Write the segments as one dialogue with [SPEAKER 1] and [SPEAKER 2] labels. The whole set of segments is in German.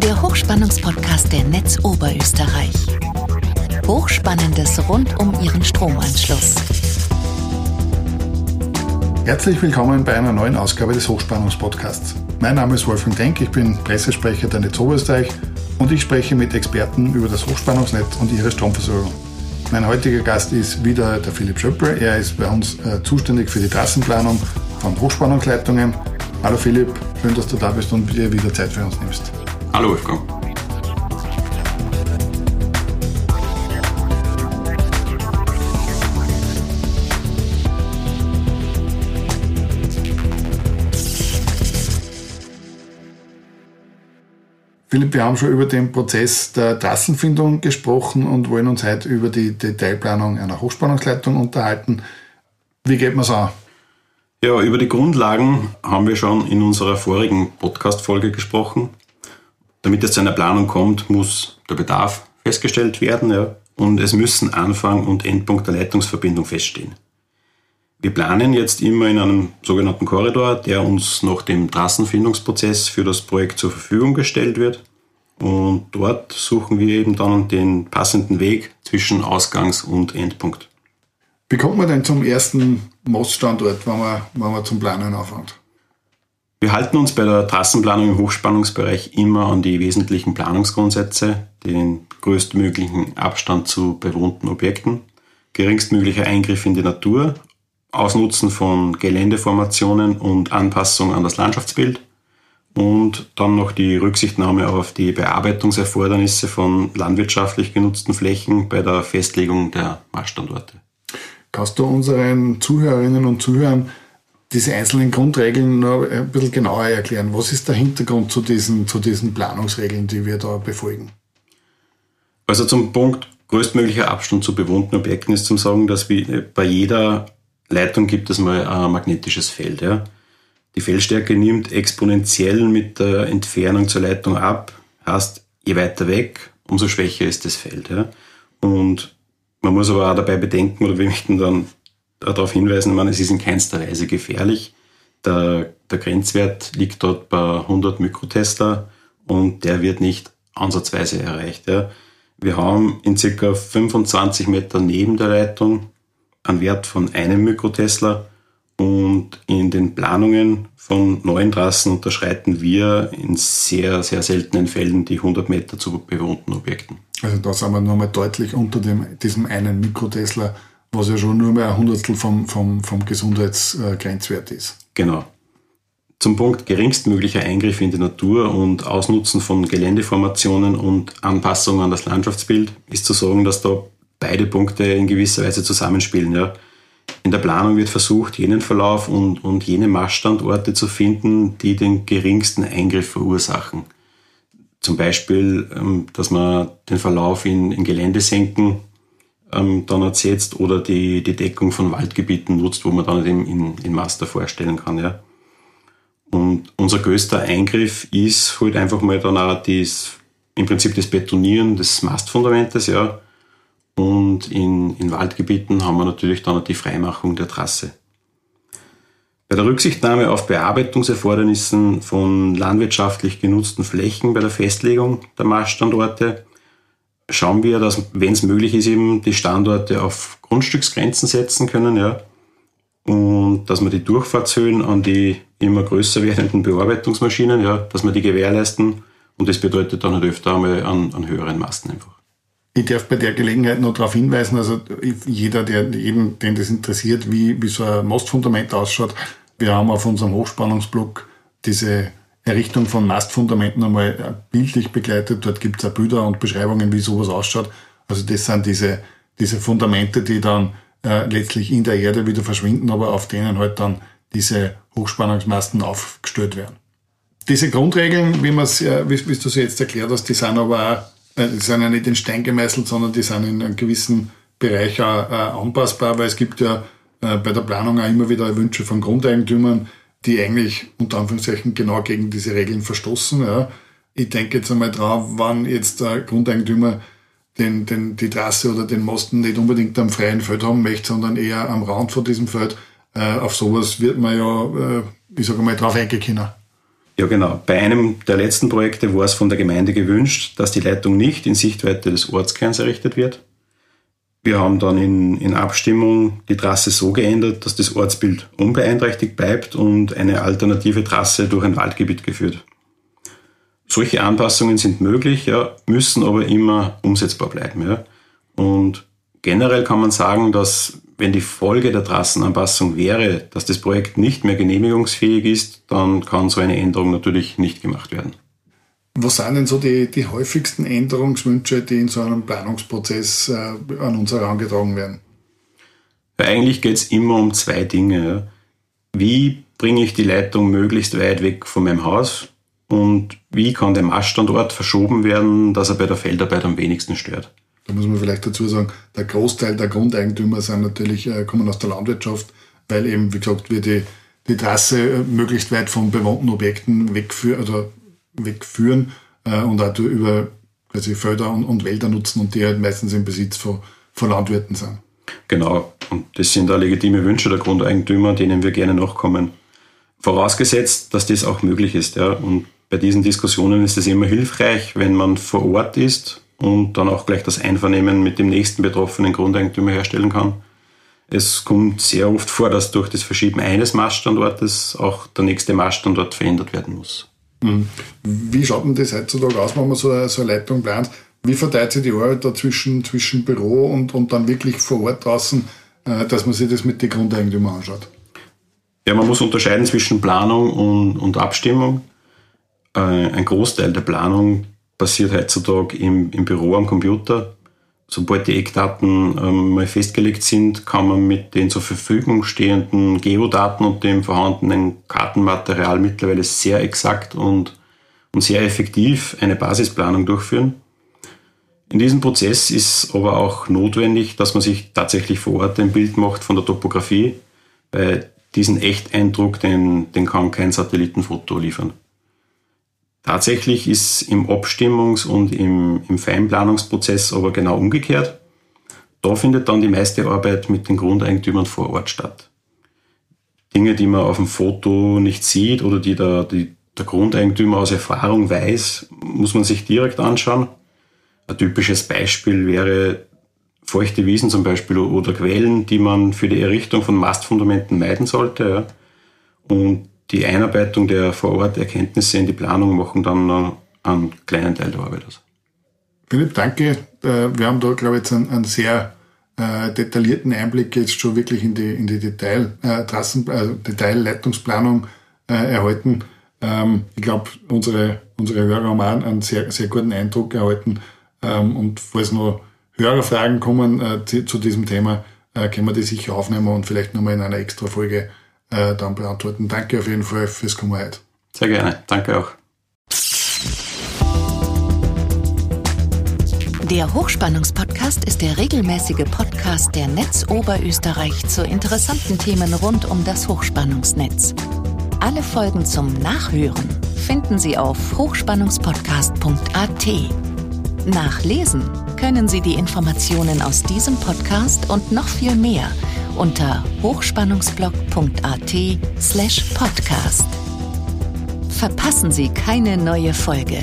[SPEAKER 1] der Hochspannungspodcast der Netz Oberösterreich. Hochspannendes rund um Ihren Stromanschluss.
[SPEAKER 2] Herzlich willkommen bei einer neuen Ausgabe des Hochspannungspodcasts. Mein Name ist Wolfgang Denk, ich bin Pressesprecher der Netz Oberösterreich und ich spreche mit Experten über das Hochspannungsnetz und ihre Stromversorgung. Mein heutiger Gast ist wieder der Philipp Schöppel. Er ist bei uns äh, zuständig für die Trassenplanung von Hochspannungsleitungen. Hallo Philipp, schön, dass du da bist und dir wieder Zeit für uns nimmst.
[SPEAKER 3] Hallo Wolfgang.
[SPEAKER 2] Philipp, wir haben schon über den Prozess der Trassenfindung gesprochen und wollen uns heute über die Detailplanung einer Hochspannungsleitung unterhalten. Wie geht man es an?
[SPEAKER 3] Ja, über die Grundlagen haben wir schon in unserer vorigen Podcast-Folge gesprochen. Damit es zu einer Planung kommt, muss der Bedarf festgestellt werden ja, und es müssen Anfang und Endpunkt der Leitungsverbindung feststehen. Wir planen jetzt immer in einem sogenannten Korridor, der uns nach dem Trassenfindungsprozess für das Projekt zur Verfügung gestellt wird. Und dort suchen wir eben dann den passenden Weg zwischen Ausgangs- und Endpunkt.
[SPEAKER 2] Wie kommt man denn zum ersten Moststandort, wenn man, wenn man zum Planen anfängt?
[SPEAKER 3] Wir halten uns bei der Trassenplanung im Hochspannungsbereich immer an die wesentlichen Planungsgrundsätze, den größtmöglichen Abstand zu bewohnten Objekten, geringstmöglicher Eingriff in die Natur Ausnutzen von Geländeformationen und Anpassung an das Landschaftsbild und dann noch die Rücksichtnahme auf die Bearbeitungserfordernisse von landwirtschaftlich genutzten Flächen bei der Festlegung der Marschstandorte.
[SPEAKER 2] Kannst du unseren Zuhörerinnen und Zuhörern diese einzelnen Grundregeln noch ein bisschen genauer erklären? Was ist der Hintergrund zu diesen, zu diesen Planungsregeln, die wir da befolgen?
[SPEAKER 3] Also zum Punkt größtmöglicher Abstand zu bewohnten Objekten ist zum Sagen, dass wir bei jeder Leitung gibt es mal ein magnetisches Feld. Ja. Die Feldstärke nimmt exponentiell mit der Entfernung zur Leitung ab. Heißt, je weiter weg, umso schwächer ist das Feld. Ja. Und man muss aber auch dabei bedenken, oder wir möchten dann darauf hinweisen, ich es ist in keinster Weise gefährlich. Der, der Grenzwert liegt dort bei 100 Mikrotesla und der wird nicht ansatzweise erreicht. Ja. Wir haben in circa 25 Meter neben der Leitung einen Wert von einem Mikrotesla und in den Planungen von neuen Trassen unterschreiten wir in sehr, sehr seltenen Fällen die 100 Meter zu bewohnten Objekten.
[SPEAKER 2] Also da sind wir nochmal deutlich unter dem, diesem einen Mikrotesla, was ja schon nur mal ein Hundertstel vom, vom, vom Gesundheitsgrenzwert ist.
[SPEAKER 3] Genau. Zum Punkt geringstmöglicher Eingriff in die Natur und Ausnutzen von Geländeformationen und Anpassung an das Landschaftsbild ist zu sagen, dass da beide Punkte in gewisser Weise zusammenspielen. Ja. In der Planung wird versucht, jenen Verlauf und, und jene Maßstandorte zu finden, die den geringsten Eingriff verursachen. Zum Beispiel, ähm, dass man den Verlauf in, in Geländesenken ähm, dann ersetzt oder die, die Deckung von Waldgebieten nutzt, wo man dann eben in, in Master vorstellen kann. Ja. Und unser größter Eingriff ist halt einfach mal dann auch das, im Prinzip das Betonieren des Mastfundamentes, ja, und in, in Waldgebieten haben wir natürlich dann die Freimachung der Trasse. Bei der Rücksichtnahme auf Bearbeitungserfordernissen von landwirtschaftlich genutzten Flächen bei der Festlegung der Marschstandorte schauen wir, dass, wenn es möglich ist, eben die Standorte auf Grundstücksgrenzen setzen können, ja. Und dass wir die Durchfahrtshöhen an die immer größer werdenden Bearbeitungsmaschinen, ja, dass wir die gewährleisten. Und das bedeutet dann halt öfter einmal an, an höheren Masten einfach.
[SPEAKER 2] Ich darf bei der Gelegenheit noch darauf hinweisen, also jeder, der, jeden, den das interessiert, wie, wie so ein Mastfundament ausschaut, wir haben auf unserem Hochspannungsblock diese Errichtung von Mastfundamenten einmal bildlich begleitet. Dort gibt es auch Bilder und Beschreibungen, wie sowas ausschaut. Also das sind diese, diese Fundamente, die dann äh, letztlich in der Erde wieder verschwinden, aber auf denen halt dann diese Hochspannungsmasten aufgestellt werden. Diese Grundregeln, wie, man's, äh, wie, wie du sie jetzt erklärt hast, die sind aber auch äh, die sind ja nicht in Stein gemeißelt, sondern die sind in einem gewissen Bereich auch, auch anpassbar, weil es gibt ja äh, bei der Planung auch immer wieder Wünsche von Grundeigentümern, die eigentlich unter Anführungszeichen genau gegen diese Regeln verstoßen. Ja. Ich denke jetzt einmal drauf, wann jetzt der Grundeigentümer den, den, die Trasse oder den Mosten nicht unbedingt am freien Feld haben möchte, sondern eher am Rand von diesem Feld. Äh, auf sowas wird man ja, äh, ich sage mal, drauf eingehen
[SPEAKER 3] Ja, genau. Bei einem der letzten Projekte war es von der Gemeinde gewünscht, dass die Leitung nicht in Sichtweite des Ortskerns errichtet wird. Wir haben dann in, in Abstimmung die Trasse so geändert, dass das Ortsbild unbeeinträchtigt bleibt und eine alternative Trasse durch ein Waldgebiet geführt. Solche Anpassungen sind möglich, ja, müssen aber immer umsetzbar bleiben. Ja. Und generell kann man sagen, dass wenn die Folge der Trassenanpassung wäre, dass das Projekt nicht mehr genehmigungsfähig ist, dann kann so eine Änderung natürlich nicht gemacht werden.
[SPEAKER 2] Was sind denn so die, die häufigsten Änderungswünsche, die in so einem Planungsprozess äh, an uns herangetragen werden?
[SPEAKER 3] Eigentlich geht es immer um zwei Dinge. Wie bringe ich die Leitung möglichst weit weg von meinem Haus und wie kann der Maststandort verschoben werden, dass er bei der Feldarbeit am wenigsten stört?
[SPEAKER 2] Da muss man vielleicht dazu sagen, der Großteil der Grundeigentümer sind natürlich, äh, kommen aus der Landwirtschaft, weil eben, wie gesagt, wir die, die Trasse äh, möglichst weit von bewohnten Objekten wegführen, oder wegführen äh, und auch über quasi Felder und, und, Wälder nutzen und die halt meistens im Besitz von, von Landwirten sind.
[SPEAKER 3] Genau, und das sind da legitime Wünsche der Grundeigentümer, denen wir gerne nachkommen. Vorausgesetzt, dass das auch möglich ist. Ja. Und bei diesen Diskussionen ist es immer hilfreich, wenn man vor Ort ist und dann auch gleich das Einvernehmen mit dem nächsten betroffenen Grundeigentümer herstellen kann. Es kommt sehr oft vor, dass durch das Verschieben eines Maststandortes auch der nächste Maststandort verändert werden muss.
[SPEAKER 2] Wie schaut denn das heutzutage aus, wenn man so eine, so eine Leitung plant? Wie verteilt sich die Arbeit da zwischen, zwischen Büro und, und dann wirklich vor Ort draußen, äh, dass man sich das mit den Grundeigentümern anschaut?
[SPEAKER 3] Ja, man muss unterscheiden zwischen Planung und, und Abstimmung. Äh, ein Großteil der Planung passiert heutzutage im, im Büro am Computer. Sobald die Eckdaten ähm, mal festgelegt sind, kann man mit den zur Verfügung stehenden Geodaten und dem vorhandenen Kartenmaterial mittlerweile sehr exakt und, und sehr effektiv eine Basisplanung durchführen. In diesem Prozess ist aber auch notwendig, dass man sich tatsächlich vor Ort ein Bild macht von der Topografie, weil diesen Echteindruck, den, den kann kein Satellitenfoto liefern. Tatsächlich ist im Abstimmungs- und im, im Feinplanungsprozess aber genau umgekehrt. Da findet dann die meiste Arbeit mit den Grundeigentümern vor Ort statt. Dinge, die man auf dem Foto nicht sieht oder die der, die der Grundeigentümer aus Erfahrung weiß, muss man sich direkt anschauen. Ein typisches Beispiel wäre feuchte Wiesen zum Beispiel oder Quellen, die man für die Errichtung von Mastfundamenten meiden sollte. Und die Einarbeitung der Vororterkenntnisse in die Planung machen dann einen kleinen Teil der Arbeit aus.
[SPEAKER 2] Philipp, danke. Äh, wir haben da, glaube ich, jetzt einen, einen sehr äh, detaillierten Einblick jetzt schon wirklich in die, in die Detail, äh, Trassen, äh, Detailleitungsplanung äh, erhalten. Ähm, ich glaube, unsere, unsere Hörer haben auch einen sehr, sehr guten Eindruck erhalten. Ähm, und falls noch Hörerfragen kommen äh, zu, zu, diesem Thema, äh, können wir die sicher aufnehmen und vielleicht nochmal in einer extra Folge äh, dann beantworten. Danke auf jeden Fall fürs Kommen heute.
[SPEAKER 3] Sehr gerne. Danke auch.
[SPEAKER 1] Der Hochspannungspodcast ist der regelmäßige Podcast der Netz Oberösterreich zu interessanten Themen rund um das Hochspannungsnetz. Alle Folgen zum Nachhören finden Sie auf hochspannungspodcast.at. Nachlesen können Sie die Informationen aus diesem Podcast und noch viel mehr unter hochspannungsblog.at slash podcast. Verpassen Sie keine neue Folge.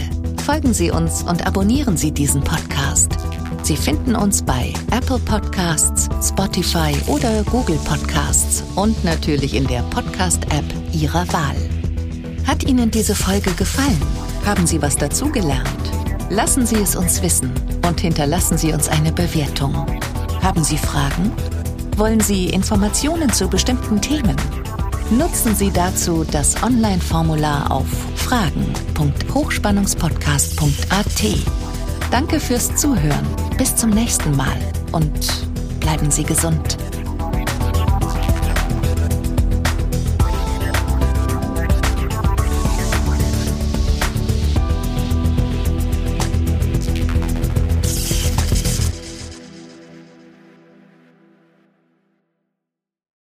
[SPEAKER 1] Folgen Sie uns und abonnieren Sie diesen Podcast. Sie finden uns bei Apple Podcasts, Spotify oder Google Podcasts und natürlich in der Podcast-App Ihrer Wahl. Hat Ihnen diese Folge gefallen? Haben Sie was dazugelernt? Lassen Sie es uns wissen und hinterlassen Sie uns eine Bewertung. Haben Sie Fragen? Wollen Sie Informationen zu bestimmten Themen? Nutzen Sie dazu das Online-Formular auf fragen.hochspannungspodcast.at. Danke fürs Zuhören. Bis zum nächsten Mal und bleiben Sie gesund.